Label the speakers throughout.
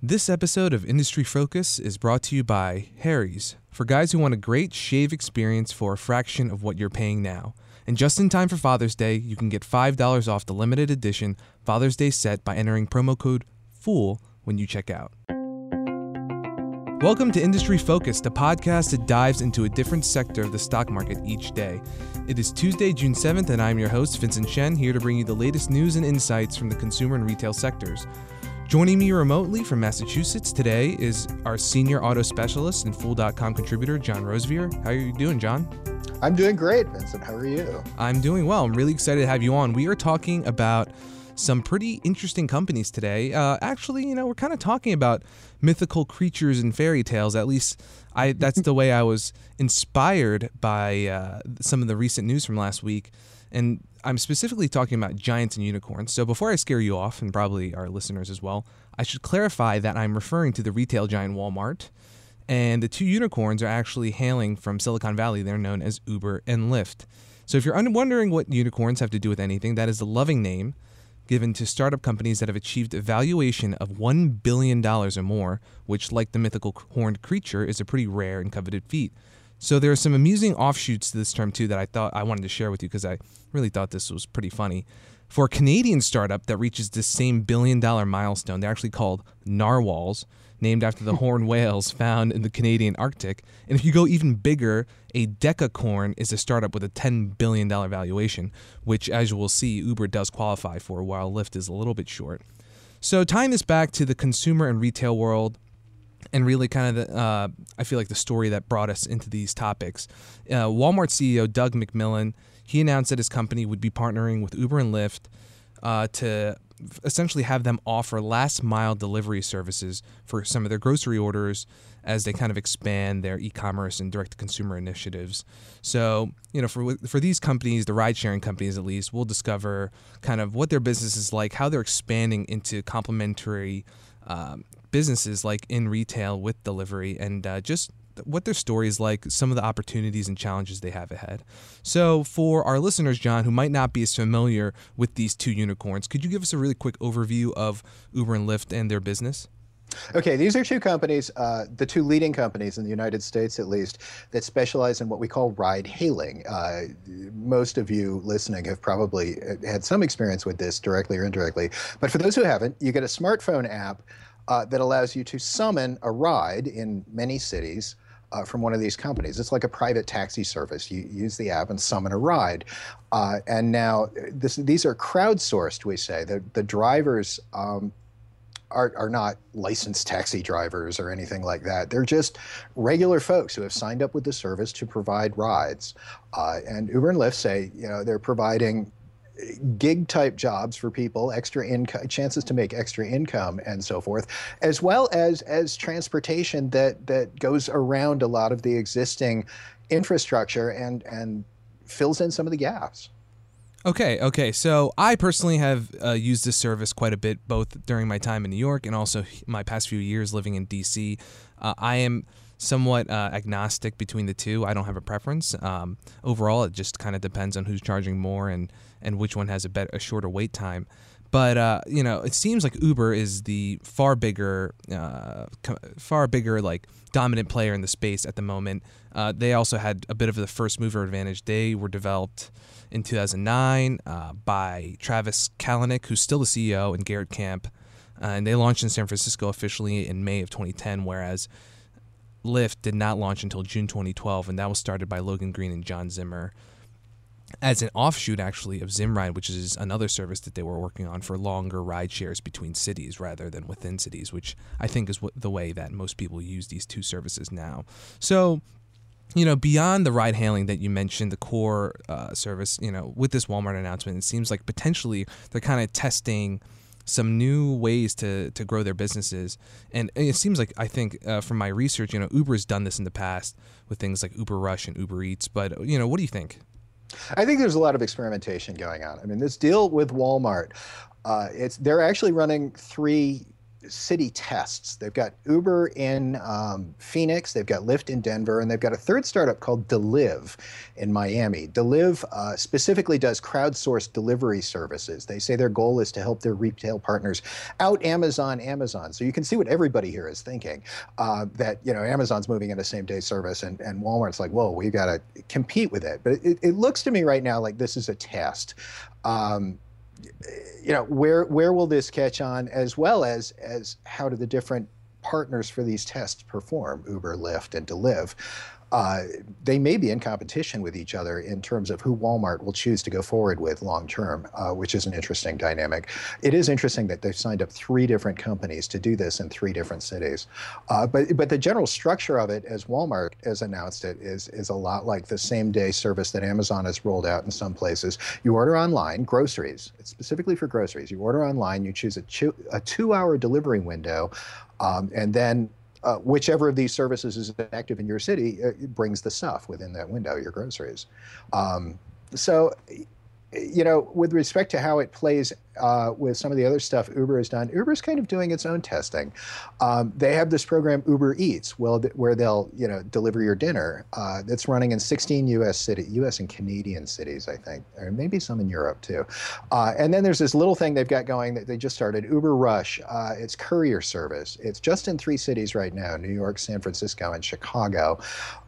Speaker 1: This episode of Industry Focus is brought to you by Harry's, for guys who want a great shave experience for a fraction of what you're paying now. And just in time for Father's Day, you can get $5 off the limited edition Father's Day set by entering promo code FOOL when you check out. Welcome to Industry Focus, the podcast that dives into a different sector of the stock market each day. It is Tuesday, June 7th, and I'm your host, Vincent Shen, here to bring you the latest news and insights from the consumer and retail sectors. Joining me remotely from Massachusetts today is our senior auto specialist and Fool.com contributor, John Rosevear. How are you doing, John?
Speaker 2: I'm doing great, Vincent. How are you?
Speaker 1: I'm doing well. I'm really excited to have you on. We are talking about some pretty interesting companies today. Uh, actually, you know, we're kind of talking about mythical creatures and fairy tales. At least, I that's the way I was inspired by uh, some of the recent news from last week. And I'm specifically talking about giants and unicorns. So before I scare you off, and probably our listeners as well, I should clarify that I'm referring to the retail giant Walmart. And the two unicorns are actually hailing from Silicon Valley. They're known as Uber and Lyft. So if you're wondering what unicorns have to do with anything, that is a loving name given to startup companies that have achieved a valuation of $1 billion or more, which, like the mythical horned creature, is a pretty rare and coveted feat. So there are some amusing offshoots to this term too that I thought I wanted to share with you because I really thought this was pretty funny. For a Canadian startup that reaches this same billion dollar milestone, they're actually called narwhals, named after the horned whales found in the Canadian Arctic. And if you go even bigger, a decacorn is a startup with a $10 billion valuation, which, as you will see, Uber does qualify for, while Lyft is a little bit short. So, tying this back to the consumer and retail world, and really kind of the, uh, I feel like the story that brought us into these topics. Uh, Walmart CEO Doug McMillon he announced that his company would be partnering with Uber and Lyft uh, to essentially have them offer last mile delivery services for some of their grocery orders as they kind of expand their e-commerce and direct to consumer initiatives. So, you know, for for these companies, the ride sharing companies at least, we'll discover kind of what their business is like, how they're expanding into complementary um, businesses like in retail with delivery, and uh, just what their story is like, some of the opportunities and challenges they have ahead. So, for our listeners, John, who might not be as familiar with these two unicorns, could you give us a really quick overview of Uber and Lyft and their business?
Speaker 2: Okay, these are two companies, uh, the two leading companies in the United States at least, that specialize in what we call ride hailing. Uh, most of you listening have probably uh, had some experience with this directly or indirectly. But for those who haven't, you get a smartphone app uh, that allows you to summon a ride in many cities. Uh, from one of these companies. It's like a private taxi service. You use the app and summon a ride. Uh, and now this, these are crowdsourced, we say. The, the drivers um, are, are not licensed taxi drivers or anything like that. They're just regular folks who have signed up with the service to provide rides. Uh, and Uber and Lyft say, you know, they're providing gig type jobs for people, extra income, chances to make extra income, and so forth, as well as as transportation that that goes around a lot of the existing infrastructure and and fills in some of the gaps.
Speaker 1: Okay, okay. So I personally have uh, used this service quite a bit, both during my time in New York and also my past few years living in DC. Uh, I am somewhat uh, agnostic between the two. I don't have a preference. Um, overall, it just kind of depends on who's charging more and and which one has a better a shorter wait time. But uh, you know, it seems like Uber is the far bigger, uh, far bigger like dominant player in the space at the moment. Uh, they also had a bit of the first mover advantage. They were developed in 2009 uh, by Travis Kalanick, who's still the CEO, and Garrett Camp. Uh, and they launched in San Francisco officially in May of 2010, whereas Lyft did not launch until June 2012, and that was started by Logan Green and John Zimmer as an offshoot, actually, of Zimride, which is another service that they were working on for longer ride shares between cities rather than within cities, which I think is what, the way that most people use these two services now. So, you know, beyond the ride hailing that you mentioned, the core uh, service, you know, with this Walmart announcement, it seems like potentially they're kind of testing some new ways to to grow their businesses. And it seems like I think uh, from my research, you know, Uber's done this in the past with things like Uber Rush and Uber Eats. But you know, what do you think?
Speaker 2: I think there's a lot of experimentation going on. I mean, this deal with Walmart, uh, it's they're actually running three city tests. They've got Uber in um, Phoenix, they've got Lyft in Denver, and they've got a third startup called Deliv in Miami. Deliv uh, specifically does crowdsourced delivery services. They say their goal is to help their retail partners out Amazon Amazon. So you can see what everybody here is thinking uh, that you know Amazon's moving into same day service, and, and Walmart's like, whoa, we've got to compete with it. But it, it looks to me right now like this is a test. Um, you know where where will this catch on as well as as how do the different partners for these tests perform uber lyft and deliv uh, they may be in competition with each other in terms of who Walmart will choose to go forward with long term, uh, which is an interesting dynamic. It is interesting that they've signed up three different companies to do this in three different cities. Uh, but but the general structure of it, as Walmart has announced it, is is a lot like the same day service that Amazon has rolled out in some places. You order online groceries. Specifically for groceries. You order online. You choose a, a two hour delivery window. Um, and then uh, whichever of these services is active in your city uh, brings the stuff within that window, your groceries. Um, so you know, with respect to how it plays uh, with some of the other stuff Uber has done, Uber's kind of doing its own testing. Um, they have this program Uber Eats, well, where they'll you know deliver your dinner. Uh, that's running in 16 U.S. city, U.S. and Canadian cities, I think, or maybe some in Europe too. Uh, and then there's this little thing they've got going that they just started, Uber Rush. Uh, it's courier service. It's just in three cities right now: New York, San Francisco, and Chicago.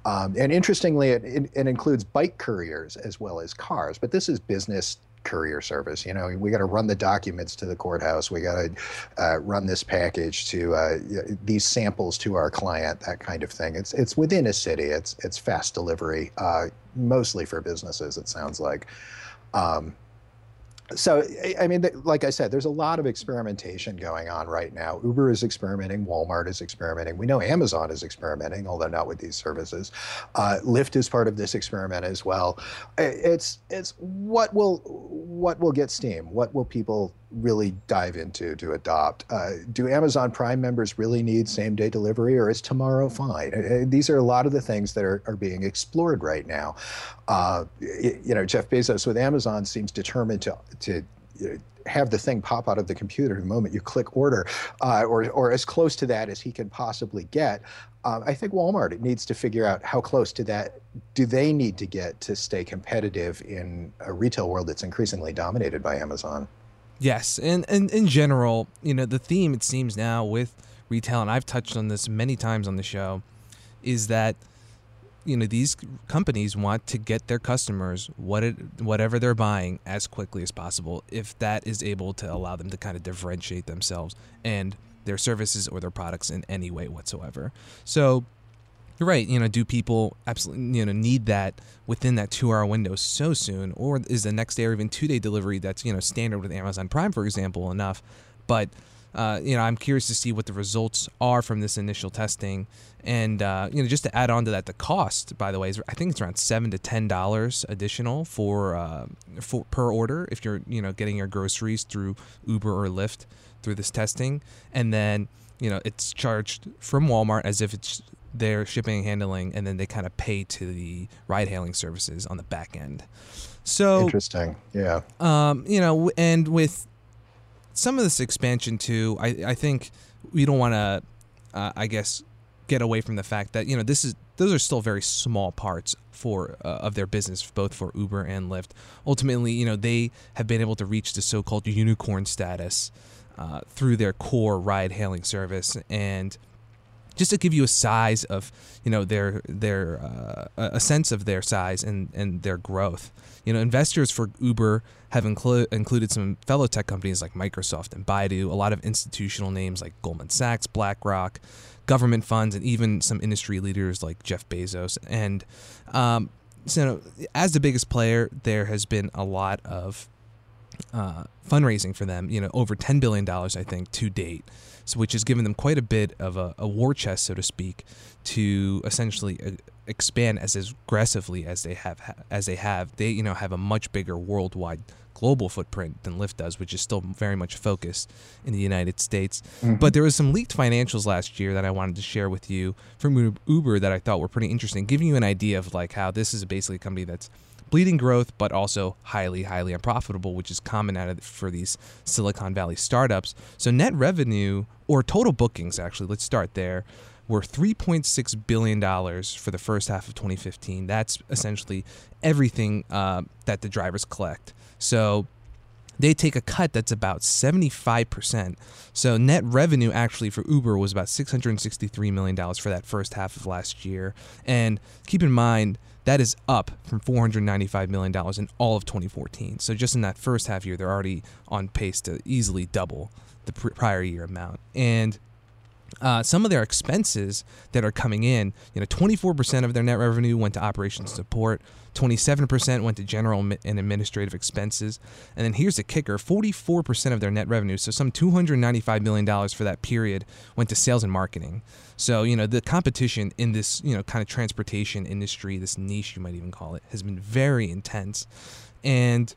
Speaker 2: Um, and interestingly, it, it, it, includes bike couriers as well as cars. But this is business courier service. You know, we got to run the documents to the courthouse. We got to uh, run this package to uh, these samples to our client. That kind of thing. It's it's within a city. It's it's fast delivery, uh, mostly for businesses. It sounds like. Um, so i mean like i said there's a lot of experimentation going on right now. Uber is experimenting walmart is experimenting. We know amazon is experimenting although not with these services. Uh, lyft is part of this experiment as well. It's it's what will what will get steam? What will people really dive into to adopt uh, do amazon prime members really need same day delivery or is tomorrow fine these are a lot of the things that are, are being explored right now uh, you know jeff bezos with amazon seems determined to to have the thing pop out of the computer the moment you click order, uh, or, or as close to that as he can possibly get. Uh, I think Walmart needs to figure out how close to that do they need to get to stay competitive in a retail world that's increasingly dominated by Amazon.
Speaker 1: Yes, and, and in general, you know, the theme it seems now with retail, and I've touched on this many times on the show, is that you know these companies want to get their customers what it, whatever they're buying as quickly as possible if that is able to allow them to kind of differentiate themselves and their services or their products in any way whatsoever. So you're right you know do people absolutely you know need that within that two hour window so soon? Or is the next day or even two day delivery that's you know standard with amazon prime for example enough? But uh, you know, I'm curious to see what the results are from this initial testing, and uh, you know, just to add on to that, the cost, by the way, is I think it's around seven to ten dollars additional for uh, for per order if you're you know getting your groceries through Uber or Lyft through this testing, and then you know it's charged from Walmart as if it's their shipping and handling, and then they kind of pay to the ride-hailing services on the back end. So
Speaker 2: interesting, yeah.
Speaker 1: Um, you know, and with some of this expansion too, I, I think we don't want to, uh, I guess, get away from the fact that you know this is those are still very small parts for uh, of their business, both for Uber and Lyft. Ultimately, you know they have been able to reach the so-called unicorn status uh, through their core ride-hailing service, and just to give you a size of you know their their uh, a sense of their size and and their growth. You know, investors for Uber have inclu- included some fellow tech companies like Microsoft and Baidu, a lot of institutional names like Goldman Sachs, BlackRock, government funds, and even some industry leaders like Jeff Bezos. And um, so, as the biggest player, there has been a lot of uh, fundraising for them. You know, over ten billion dollars, I think, to date so which has given them quite a bit of a, a war chest, so to speak, to essentially uh, expand as aggressively as they have as they have. They you know have a much bigger worldwide global footprint than Lyft does, which is still very much focused in the United States. Mm-hmm. But there was some leaked financials last year that I wanted to share with you from Uber that I thought were pretty interesting, giving you an idea of like how this is basically a company that's bleeding growth, but also highly, highly unprofitable, which is common out of, for these Silicon Valley startups. So net revenue or total bookings, actually, let's start there, were $3.6 billion for the first half of 2015. That's essentially everything uh, that the drivers collect. So they take a cut that's about 75%. So net revenue actually for Uber was about $663 million for that first half of last year. And keep in mind, that is up from $495 million in all of 2014. So just in that first half year, they're already on pace to easily double the prior year amount. And uh, some of their expenses that are coming in, you know, 24% of their net revenue went to operations support, 27% went to general and administrative expenses, and then here's the kicker: 44% of their net revenue, so some 295 million dollars for that period, went to sales and marketing. So you know, the competition in this you know kind of transportation industry, this niche you might even call it, has been very intense, and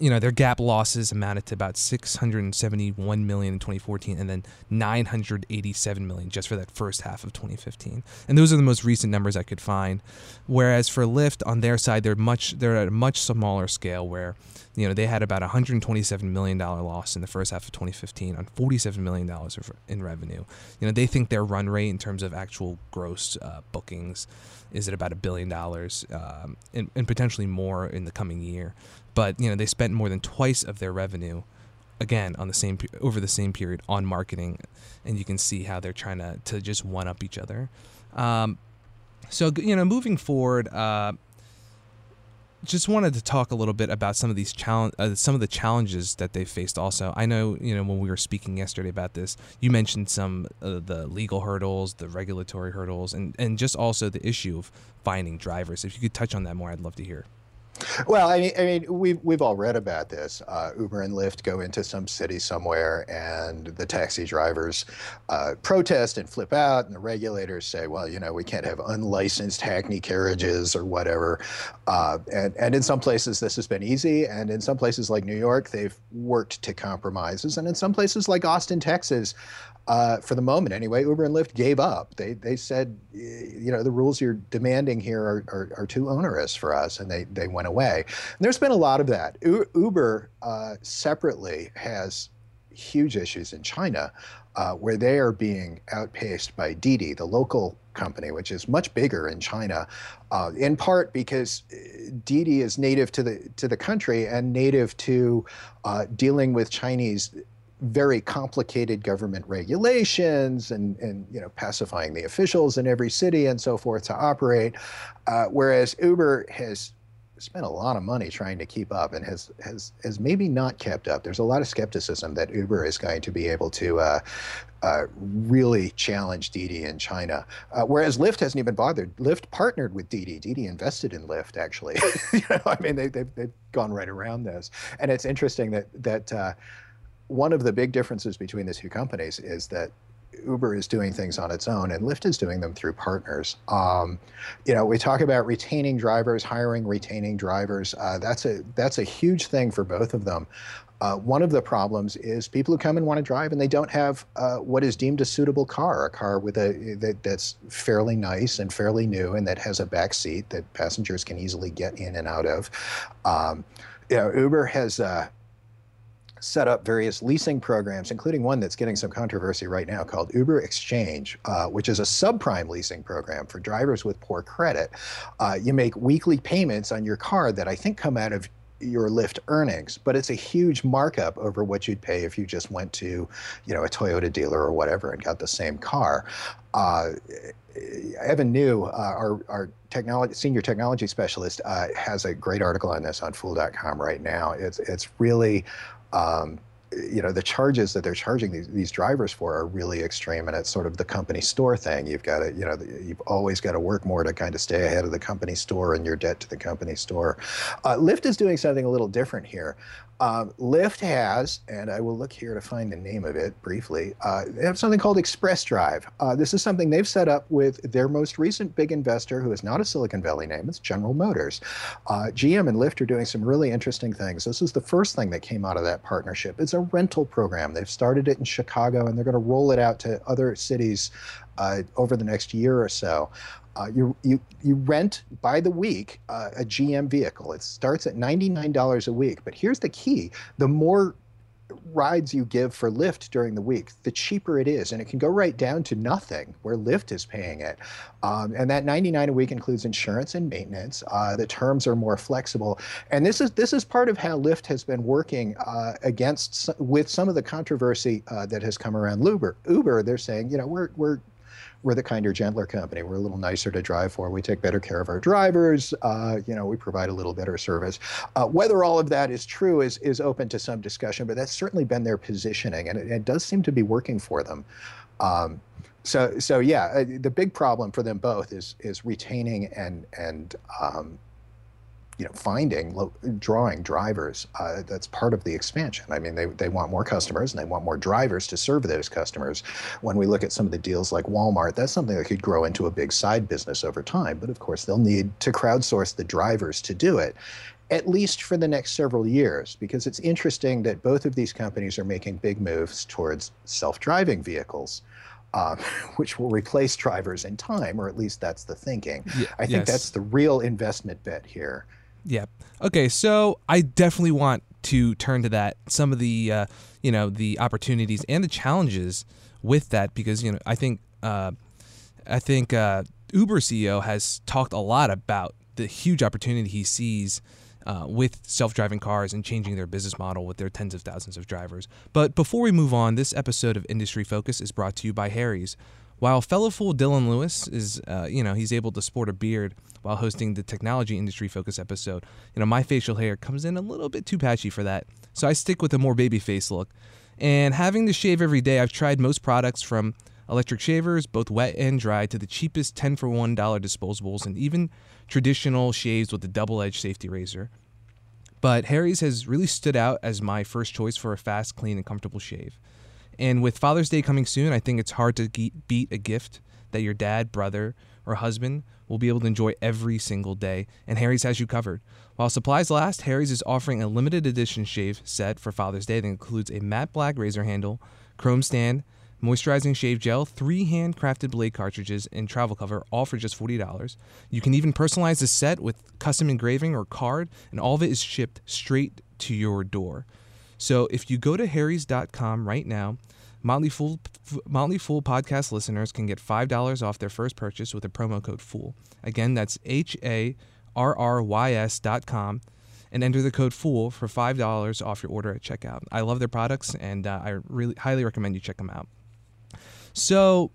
Speaker 1: you know their GAAP losses amounted to about 671 million in 2014 and then 987 million just for that first half of 2015 and those are the most recent numbers i could find. Whereas for lyft on their side they're much they're at a much smaller scale where you know they had about 127 million dollar loss in the first half of 2015 on 47 million dollars in revenue. You know they think their run rate in terms of actual gross uh, bookings is at about a billion dollars um, and, and potentially more in the coming year but you know they spent more than twice of their revenue again on the same over the same period on marketing and you can see how they're trying to, to just one up each other. Um, so you know moving forward uh, just wanted to talk a little bit about some of these challenge uh, some of the challenges that they faced also. I know you know when we were speaking yesterday about this you mentioned some of the legal hurdles the regulatory hurdles and and just also the issue of finding drivers. If you could touch on that more i'd love to hear
Speaker 2: well, I mean, I mean, we've we've all read about this. Uh, Uber and Lyft go into some city somewhere, and the taxi drivers uh, protest and flip out, and the regulators say, "Well, you know, we can't have unlicensed hackney carriages or whatever." Uh, and and in some places this has been easy, and in some places like New York, they've worked to compromises, and in some places like Austin, Texas, uh, for the moment anyway, Uber and Lyft gave up. They they said, you know, the rules you're demanding here are, are, are too onerous for us, and they, they went away. And there's been a lot of that. U- Uber uh, separately has huge issues in China, uh, where they are being outpaced by Didi, the local company, which is much bigger in China, uh, in part because uh, Didi is native to the to the country and native to uh, dealing with Chinese very complicated government regulations and, and you know pacifying the officials in every city and so forth to operate, uh, whereas Uber has spent a lot of money trying to keep up and has has has maybe not kept up. There's a lot of skepticism that Uber is going to be able to uh, uh, really challenge Didi in China, uh, whereas Lyft hasn't even bothered. Lyft partnered with Didi. Didi invested in Lyft, actually. you know, I mean, they, they've they've gone right around this, and it's interesting that that uh, one of the big differences between the two companies is that Uber is doing things on its own and Lyft is doing them through partners. Um, you know, we talk about retaining drivers, hiring, retaining drivers. Uh, that's a that's a huge thing for both of them. Uh, one of the problems is people who come and want to drive and they don't have uh, what is deemed a suitable car, a car with a that, that's fairly nice and fairly new and that has a back seat that passengers can easily get in and out of. Um, you know, Uber has uh, set up various leasing programs, including one that's getting some controversy right now called Uber Exchange, uh, which is a subprime leasing program for drivers with poor credit. Uh, you make weekly payments on your car that I think come out of your Lyft earnings, but it's a huge markup over what you'd pay if you just went to, you know, a Toyota dealer or whatever and got the same car. Uh, Evan Niu, uh, our, our technology senior technology specialist, uh, has a great article on this on Fool.com right now. It's it's really um, you know the charges that they're charging these, these drivers for are really extreme and it's sort of the company store thing. You've got to you know you've always got to work more to kind of stay ahead of the company store and your debt to the company store. Uh, lyft is doing something a little different here um, Lyft has, and I will look here to find the name of it briefly, uh, they have something called Express Drive. Uh, this is something they've set up with their most recent big investor, who is not a Silicon Valley name, it's General Motors. Uh, GM and Lyft are doing some really interesting things. This is the first thing that came out of that partnership. It's a rental program. They've started it in Chicago and they're going to roll it out to other cities uh, over the next year or so. Uh, you, you, you rent by the week uh, a GM vehicle. It starts at $99 a week. But here's the key the more rides you give for Lyft during the week, the cheaper it is, and it can go right down to nothing where Lyft is paying it. Um, and that 99 a week includes insurance and maintenance. Uh, the terms are more flexible, and this is this is part of how Lyft has been working uh, against with some of the controversy uh, that has come around Uber. Uber, they're saying, you know, we're we're we're the kinder, gentler company. We're a little nicer to drive for. We take better care of our drivers. Uh, you know, we provide a little better service. Uh, whether all of that is true is is open to some discussion, but that's certainly been their positioning, and it, it does seem to be working for them. Um, so so yeah, uh, the big problem for them both is is retaining and and um, you know, finding, drawing drivers. Uh, that's part of the expansion. I mean, they, they want more customers and they want more drivers to serve those customers. When we look at some of the deals like Walmart, that's something that could grow into a big side business over time. But of course, they'll need to crowdsource the drivers to do it at least for the next several years, because it's interesting that both of these companies are making big moves towards self driving vehicles. Um, which will replace drivers in time, or at least that's the thinking. Yeah, I think yes. that's the real investment bet here.
Speaker 1: Yeah. Okay. So I definitely want to turn to that. Some of the, uh, you know, the opportunities and the challenges with that, because you know, I think, uh, I think uh, Uber CEO has talked a lot about the huge opportunity he sees. Uh, with self-driving cars and changing their business model with their tens of thousands of drivers. But before we move on, this episode of Industry Focus is brought to you by Harry's. While fellow fool Dylan Lewis is, uh, you know, he's able to sport a beard while hosting the technology industry focus episode, you know, my facial hair comes in a little bit too patchy for that. So I stick with a more baby face look. And having to shave every day, I've tried most products from electric shavers, both wet and dry, to the cheapest 10 for $1 disposables, and even traditional shaves with a double edged safety razor. But Harry's has really stood out as my first choice for a fast, clean, and comfortable shave. And with Father's Day coming soon, I think it's hard to beat a gift that your dad, brother, or husband will be able to enjoy every single day, and Harry's has you covered. While supplies last, Harry's is offering a limited edition shave set for Father's Day that includes a matte black razor handle, chrome stand, moisturizing shave gel, three handcrafted blade cartridges, and travel cover, all for just $40. You can even personalize the set with custom engraving or card, and all of it is shipped straight to your door. So if you go to harrys.com right now, Motley Fool, Motley Fool podcast listeners can get $5 off their first purchase with a promo code FOOL. Again, that's H A R R Y S dot com and enter the code FOOL for $5 off your order at checkout. I love their products and uh, I really highly recommend you check them out. So,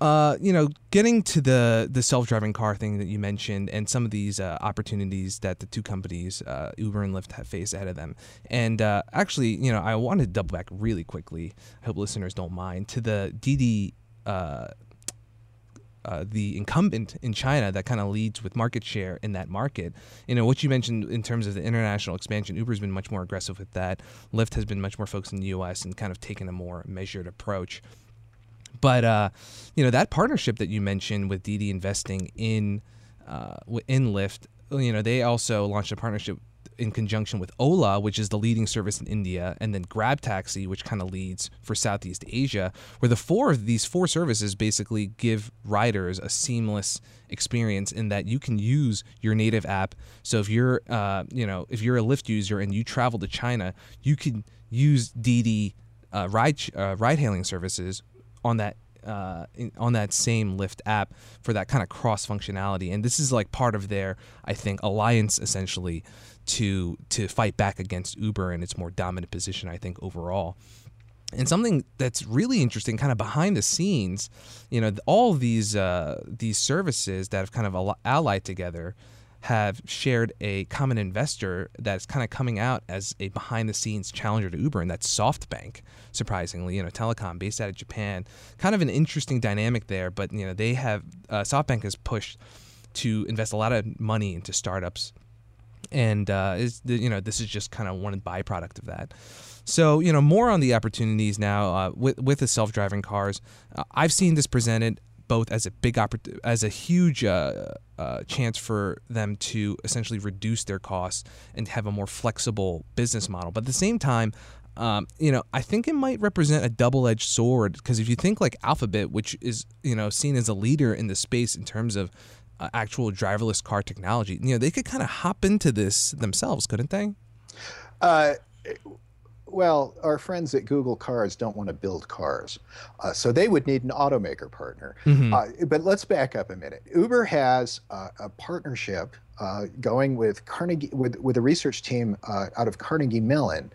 Speaker 1: uh, you know, getting to the the self driving car thing that you mentioned, and some of these uh, opportunities that the two companies, uh, Uber and Lyft, have faced ahead of them. And uh, actually, you know, I wanted to double back really quickly. I hope listeners don't mind to the Didi. Uh, uh, the incumbent in China that kind of leads with market share in that market. You know, what you mentioned in terms of the international expansion, Uber's been much more aggressive with that. Lyft has been much more focused in the US and kind of taken a more measured approach. But uh, you know that partnership that you mentioned with Didi investing in uh, in Lyft, you know they also launched a partnership in conjunction with Ola, which is the leading service in India, and then Grab Taxi, which kind of leads for Southeast Asia, where the four of these four services basically give riders a seamless experience in that you can use your native app. So if you're, uh, you know, if you're a Lyft user and you travel to China, you can use Didi uh, ride uh, ride hailing services on that uh, in, on that same Lyft app for that kind of cross functionality. And this is like part of their, I think, alliance essentially to to fight back against Uber and its more dominant position. I think overall. And something that's really interesting, kind of behind the scenes, you know, all these uh, these services that have kind of allied together have shared a common investor that's kind of coming out as a behind the scenes challenger to Uber, and that's SoftBank, surprisingly, you know, telecom based out of Japan. Kind of an interesting dynamic there, but, you know, they have, uh, SoftBank has pushed to invest a lot of money into startups. And, uh, is, you know, this is just kind of one byproduct of that. So, you know, more on the opportunities now uh, with, with the self driving cars. Uh, I've seen this presented both as a big oppor- as a huge uh, uh, chance for them to essentially reduce their costs and have a more flexible business model. But at the same time, um, you know, I think it might represent a double-edged sword because if you think like Alphabet, which is you know seen as a leader in the space in terms of uh, actual driverless car technology, you know, they could kind of hop into this themselves, couldn't they?
Speaker 2: Uh, well, our friends at Google Cars don't want to build cars, uh, so they would need an automaker partner. Mm-hmm. Uh, but let's back up a minute. Uber has uh, a partnership uh, going with Carnegie with with a research team uh, out of Carnegie Mellon.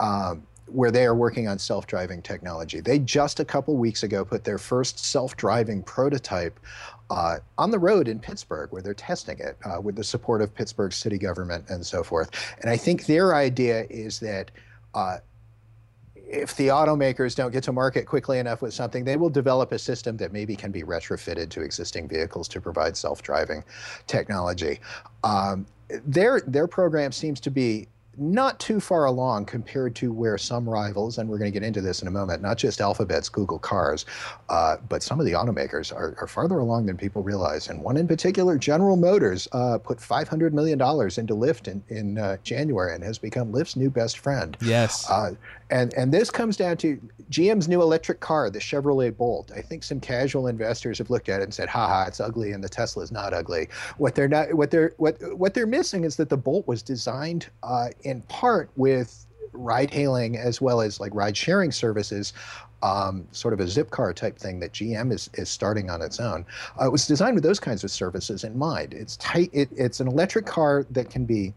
Speaker 2: Um, where they are working on self-driving technology. They just a couple weeks ago put their first self-driving prototype uh, on the road in Pittsburgh, where they're testing it uh, with the support of Pittsburgh city government and so forth. And I think their idea is that uh, if the automakers don't get to market quickly enough with something, they will develop a system that maybe can be retrofitted to existing vehicles to provide self-driving technology. Um, their their program seems to be not too far along compared to where some rivals, and we're going to get into this in a moment, not just Alphabet's Google Cars, uh, but some of the automakers are, are, farther along than people realize. And one in particular, General Motors, uh, put $500 million into Lyft in, in uh, January and has become Lyft's new best friend.
Speaker 1: Yes. Uh,
Speaker 2: and, and this comes down to GM's new electric car, the Chevrolet Bolt. I think some casual investors have looked at it and said, "Ha ha, it's ugly," and the Tesla is not ugly. What they're not, what they're what what they're missing is that the Bolt was designed uh, in part with ride hailing as well as like ride sharing services um, sort of a Zipcar type thing that GM is, is starting on its own. Uh, it was designed with those kinds of services in mind. It's tight. It, it's an electric car that can be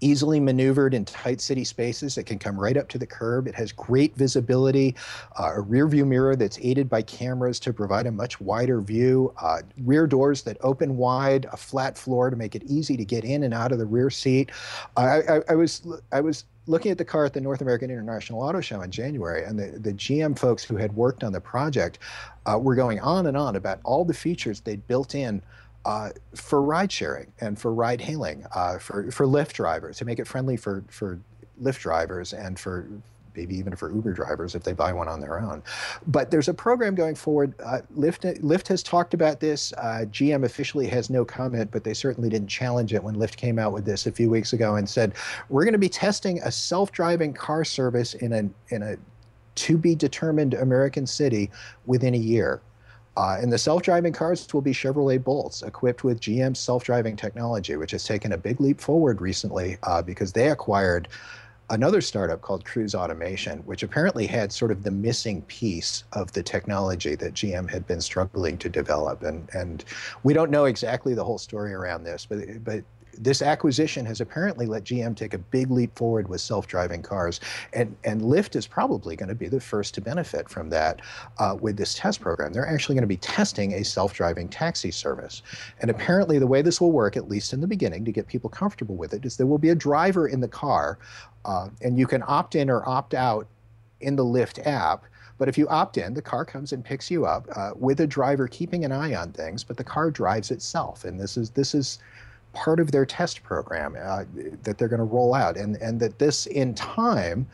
Speaker 2: easily maneuvered in tight city spaces. It can come right up to the curb. It has great visibility, uh, a rear view mirror that's aided by cameras to provide a much wider view, uh, rear doors that open wide, a flat floor to make it easy to get in and out of the rear seat. I, I, I was I was looking at the car at the North American International Auto Show in January, and the, the GM folks who had worked on the project uh, were going on and on about all the features they'd built in uh, for ride sharing and for ride hailing, uh, for, for Lyft drivers, to make it friendly for, for Lyft drivers and for maybe even for Uber drivers if they buy one on their own. But there's a program going forward. Uh, Lyft, Lyft has talked about this. Uh, GM officially has no comment, but they certainly didn't challenge it when Lyft came out with this a few weeks ago and said, we're going to be testing a self-driving car service in a, in a to be determined American city within a year. Uh, and the self-driving cars will be Chevrolet Bolts equipped with GM's self-driving technology, which has taken a big leap forward recently uh, because they acquired another startup called Cruise Automation, which apparently had sort of the missing piece of the technology that GM had been struggling to develop. And and we don't know exactly the whole story around this, but but this acquisition has apparently let GM take a big leap forward with self-driving cars, and and Lyft is probably going to be the first to benefit from that uh, with this test program. They're actually going to be testing a self-driving taxi service, and apparently the way this will work, at least in the beginning, to get people comfortable with it, is there will be a driver in the car, uh, and you can opt in or opt out in the Lyft app. But if you opt in, the car comes and picks you up uh, with a driver keeping an eye on things, but the car drives itself. And this is this is part of their test program uh, that they're going to roll out, and and that this in time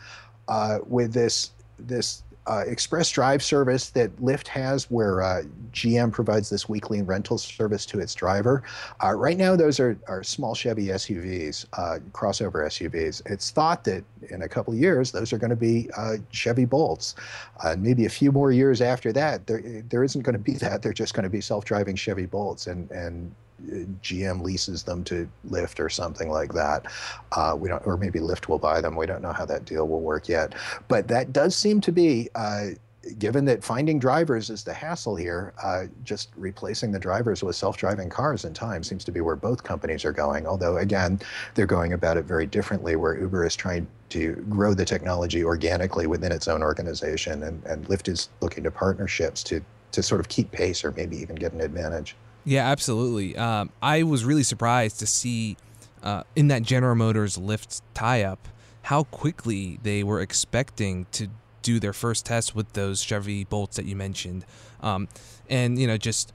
Speaker 2: uh, with this this uh, express drive service that Lyft has, where uh, GM provides this weekly rental service to its driver. Uh, right now, those are, are small Chevy SUVs, uh, crossover SUVs. It's thought that in a couple years, those are going to be uh, Chevy Bolts. Uh, maybe a few more years after that, there, there isn't going to be that. They're just going to be self driving Chevy Bolts. And, and GM leases them to Lyft or something like that. Uh, we don't, or maybe Lyft will buy them. We don't know how that deal will work yet. But that does seem to be. Uh, given that finding drivers is the hassle here, uh, just replacing the drivers with self-driving cars in time seems to be where both companies are going. Although again, they're going about it very differently. Where Uber is trying to grow the technology organically within its own organization, and, and Lyft is looking to partnerships to to sort of keep pace or maybe even get an advantage.
Speaker 1: Yeah, absolutely. Um, I was really surprised to see uh, in that General Motors Lyft tie-up how quickly they were expecting to do their first test with those Chevy Bolts that you mentioned, um, and you know just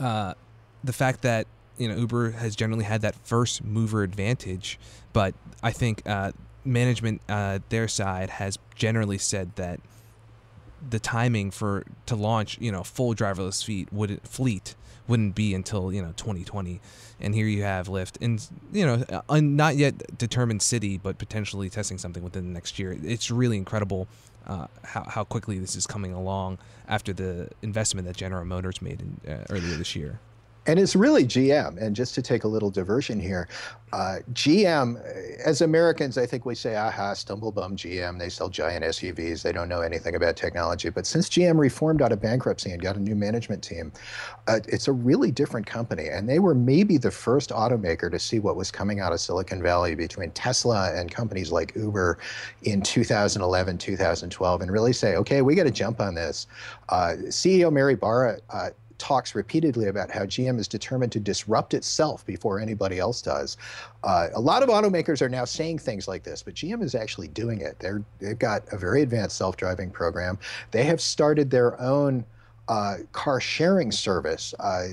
Speaker 1: uh, the fact that you know Uber has generally had that first mover advantage, but I think uh, management uh, their side has generally said that the timing for to launch you know full driverless fleet would fleet wouldn't be until you know 2020 and here you have Lyft and you know a not yet determined city but potentially testing something within the next year. It's really incredible uh, how, how quickly this is coming along after the investment that General Motors made in, uh, earlier this year
Speaker 2: and it's really GM. And just to take a little diversion here, uh, GM, as Americans, I think we say, aha, stumblebum GM. They sell giant SUVs. They don't know anything about technology. But since GM reformed out of bankruptcy and got a new management team, uh, it's a really different company. And they were maybe the first automaker to see what was coming out of Silicon Valley between Tesla and companies like Uber in 2011, 2012, and really say, okay, we got to jump on this. Uh, CEO Mary Barra uh, talks repeatedly about how GM is determined to disrupt itself before anybody else does. Uh, a lot of automakers are now saying things like this, but GM is actually doing it. They're, they've got a very advanced self driving program. They have started their own uh, car sharing service, uh,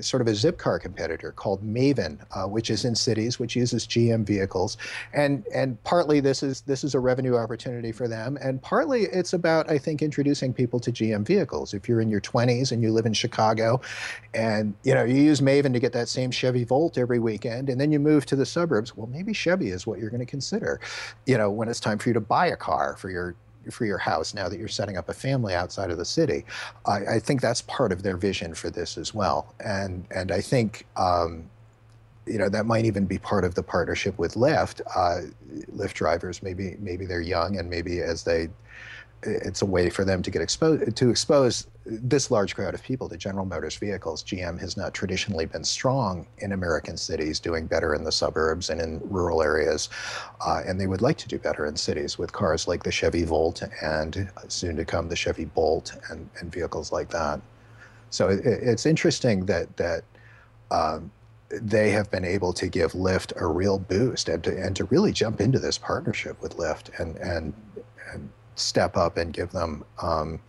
Speaker 2: sort of a Zipcar competitor called Maven, uh, which is in cities, which uses GM vehicles, and and partly this is this is a revenue opportunity for them, and partly it's about I think introducing people to GM vehicles. If you're in your 20s and you live in Chicago, and you know you use Maven to get that same Chevy Volt every weekend, and then you move to the suburbs, well maybe Chevy is what you're going to consider, you know when it's time for you to buy a car for your for your house now that you're setting up a family outside of the city. I, I think that's part of their vision for this as well. And and I think um, you know that might even be part of the partnership with Lyft. Uh, Lyft drivers maybe maybe they're young and maybe as they it's a way for them to get exposed to expose this large crowd of people to General Motors vehicles. GM has not traditionally been strong in American cities, doing better in the suburbs and in rural areas, uh, and they would like to do better in cities with cars like the Chevy Volt and soon to come the Chevy Bolt and, and vehicles like that. So it, it's interesting that that. Um, they have been able to give Lyft a real boost and to, and to really jump into this partnership with Lyft and, and, and step up and give them um,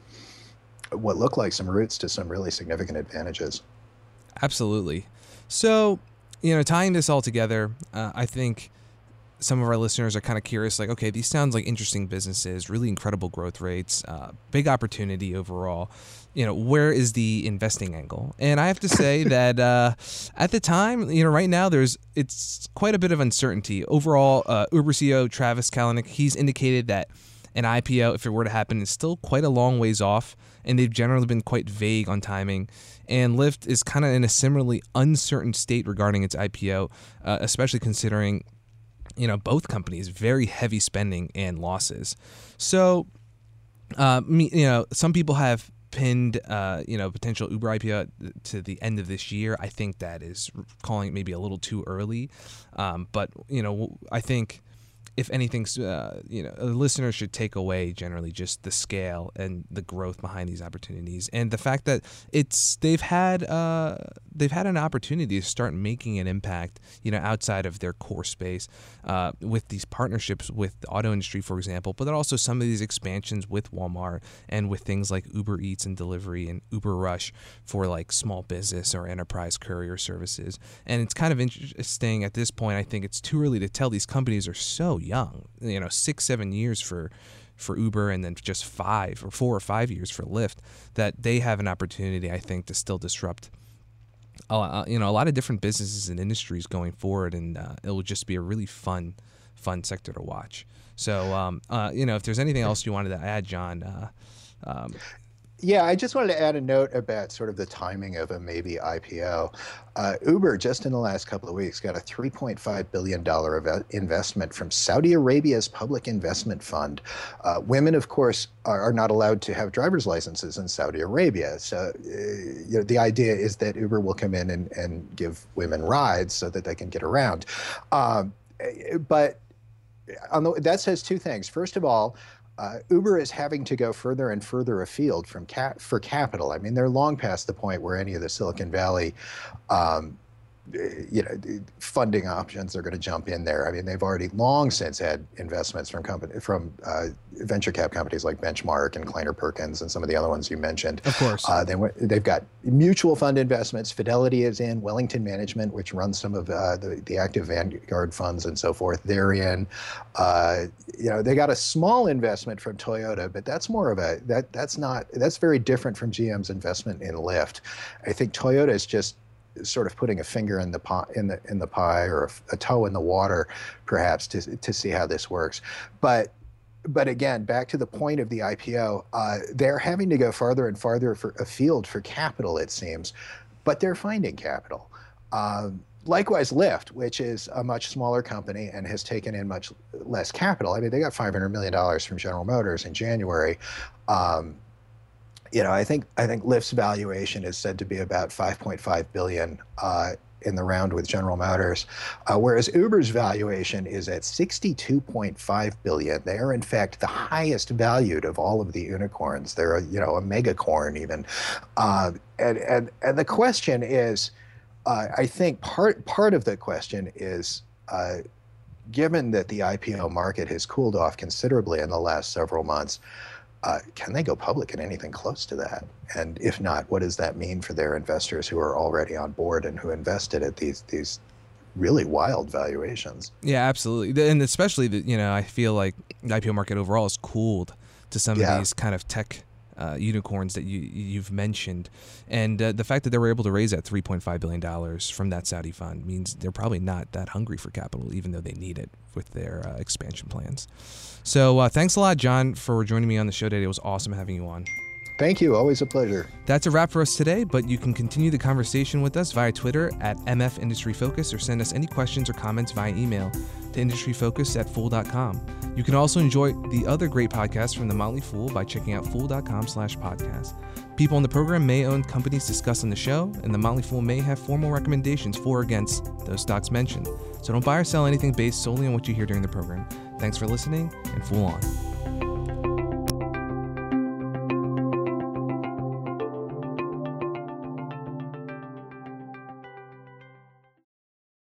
Speaker 2: what look like some roots to some really significant advantages.
Speaker 1: Absolutely. So, you know, tying this all together, uh, I think some of our listeners are kind of curious like, okay, these sounds like interesting businesses, really incredible growth rates, uh, big opportunity overall. You know, where is the investing angle? And I have to say that uh, at the time, you know, right now there's it's quite a bit of uncertainty overall. Uh, Uber CEO Travis Kalanick he's indicated that an IPO, if it were to happen, is still quite a long ways off, and they've generally been quite vague on timing. And Lyft is kind of in a similarly uncertain state regarding its IPO, uh, especially considering, you know, both companies very heavy spending and losses. So, uh, me, you know, some people have pinned, uh, you know, potential Uber IPO to the end of this year. I think that is calling it maybe a little too early. Um, but you know, I think if anything, uh, you know, a listener should take away generally just the scale and the growth behind these opportunities, and the fact that it's they've had uh, they've had an opportunity to start making an impact, you know, outside of their core space uh, with these partnerships with the auto industry, for example, but also some of these expansions with Walmart and with things like Uber Eats and delivery and Uber Rush for like small business or enterprise courier services. And it's kind of interesting at this point. I think it's too early to tell. These companies are so young, you know, six, seven years for for Uber and then just five or four or five years for Lyft, that they have an opportunity, I think, to still disrupt. Uh, you know, a lot of different businesses and industries going forward, and uh, it will just be a really fun, fun sector to watch. So, um, uh, you know, if there's anything else you wanted to add, John, uh, um,
Speaker 2: yeah, I just wanted to add a note about sort of the timing of a maybe IPO. Uh, Uber, just in the last couple of weeks, got a $3.5 billion investment from Saudi Arabia's Public Investment Fund. Uh, women, of course, are, are, not allowed to have driver's licenses in Saudi Arabia. So uh, you know, the idea is that Uber will come in and, and give women rides so that they can get around. Um, but the, that says two things. First of all, uh, Uber is having to go further and further afield from cap- for capital. I mean, they're long past the point where any of the Silicon Valley um, you know, funding options are going to jump in there. I mean, they've already long since had investments from company from uh, venture cap companies like Benchmark and Kleiner Perkins and some of the other ones you mentioned.
Speaker 1: Of course,
Speaker 2: uh, they they've got mutual fund investments. Fidelity is in Wellington Management, which runs some of uh, the the active Vanguard funds and so forth. They're in. Uh, you know, they got a small investment from Toyota, but that's more of a that that's not that's very different from GM's investment in Lyft. I think Toyota is just sort of putting a finger in the pie, in the in the pie or a, a, toe in the water, perhaps to to see how this works. But but again, back to the point of the IPO, uh, they're having to go farther and farther for afield for capital. It seems, but they're finding capital. Um, likewise, Lyft, which is a much smaller company and has taken in much less capital. I mean, they got $500 million from General Motors in January. Um, you know, I think I think Lyft's valuation is said to be about 5.5 billion uh, in the round with General Motors, uh, whereas Uber's valuation is at 62.5 billion. They are in fact the highest valued of all of the unicorns. They're a, you know a megacorn even, uh, and and and the question is, uh, I think part part of the question is. Uh, given that the IPO market has cooled off considerably in the last several months, uh, can they go public at anything close to that? And if not, what does that mean for their investors who are already on board and who invested at these these really wild valuations?
Speaker 1: Yeah, absolutely, and especially that you know I feel like the IPO market overall is cooled to some yeah. of these kind of tech uh, unicorns that you you've mentioned, and uh, the fact that they were able to raise that 3.5 billion dollars from that Saudi fund means they're probably not that hungry for capital, even though they need it with their uh, expansion plans. So uh, thanks a lot, John, for joining me on the show today. It was awesome having you on.
Speaker 2: Thank you. Always a pleasure.
Speaker 1: That's a wrap for us today, but you can continue the conversation with us via Twitter at MF Industry Focus or send us any questions or comments via email to industryfocus at fool.com. You can also enjoy the other great podcasts from The Motley Fool by checking out fool.com slash podcast. People on the program may own companies discussed on the show, and The Motley Fool may have formal recommendations for or against those stocks mentioned. So don't buy or sell anything based solely on what you hear during the program. Thanks for listening, and Fool on.